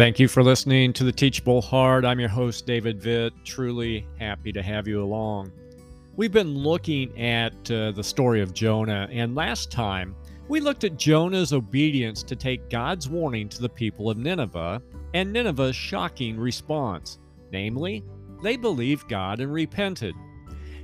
Thank you for listening to the Teachable Heart. I'm your host, David Vitt. Truly happy to have you along. We've been looking at uh, the story of Jonah, and last time we looked at Jonah's obedience to take God's warning to the people of Nineveh and Nineveh's shocking response namely, they believed God and repented.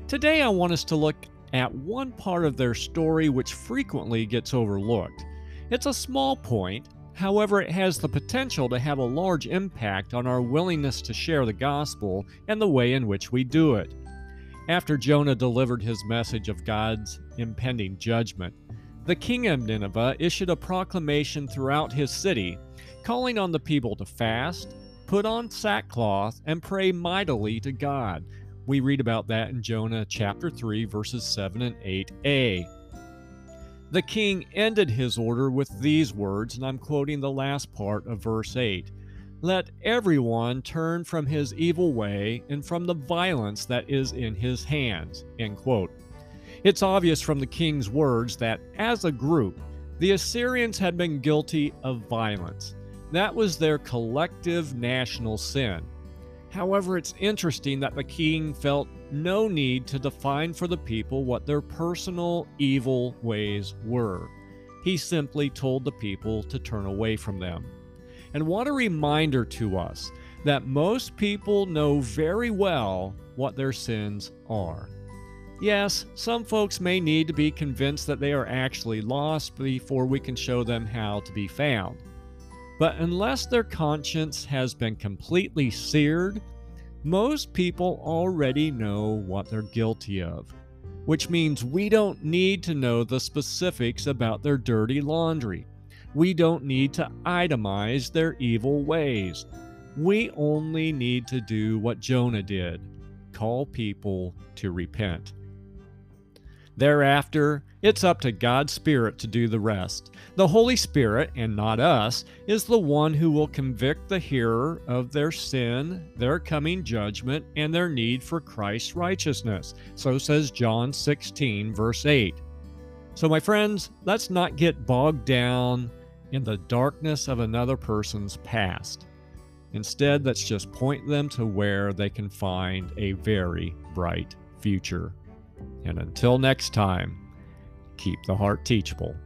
Today, I want us to look at one part of their story which frequently gets overlooked. It's a small point, however, it has the potential to have a large impact on our willingness to share the gospel and the way in which we do it. After Jonah delivered his message of God's impending judgment, the king of Nineveh issued a proclamation throughout his city, calling on the people to fast, put on sackcloth, and pray mightily to God. We read about that in Jonah chapter 3, verses 7 and 8a. The king ended his order with these words, and I'm quoting the last part of verse 8 Let everyone turn from his evil way and from the violence that is in his hands. End quote. It's obvious from the king's words that, as a group, the Assyrians had been guilty of violence. That was their collective national sin. However, it's interesting that the king felt no need to define for the people what their personal evil ways were. He simply told the people to turn away from them. And what a reminder to us that most people know very well what their sins are. Yes, some folks may need to be convinced that they are actually lost before we can show them how to be found. But unless their conscience has been completely seared, most people already know what they're guilty of, which means we don't need to know the specifics about their dirty laundry. We don't need to itemize their evil ways. We only need to do what Jonah did call people to repent. Thereafter, it's up to God's Spirit to do the rest. The Holy Spirit, and not us, is the one who will convict the hearer of their sin, their coming judgment, and their need for Christ's righteousness. So says John 16, verse 8. So, my friends, let's not get bogged down in the darkness of another person's past. Instead, let's just point them to where they can find a very bright future. And until next time, keep the heart teachable.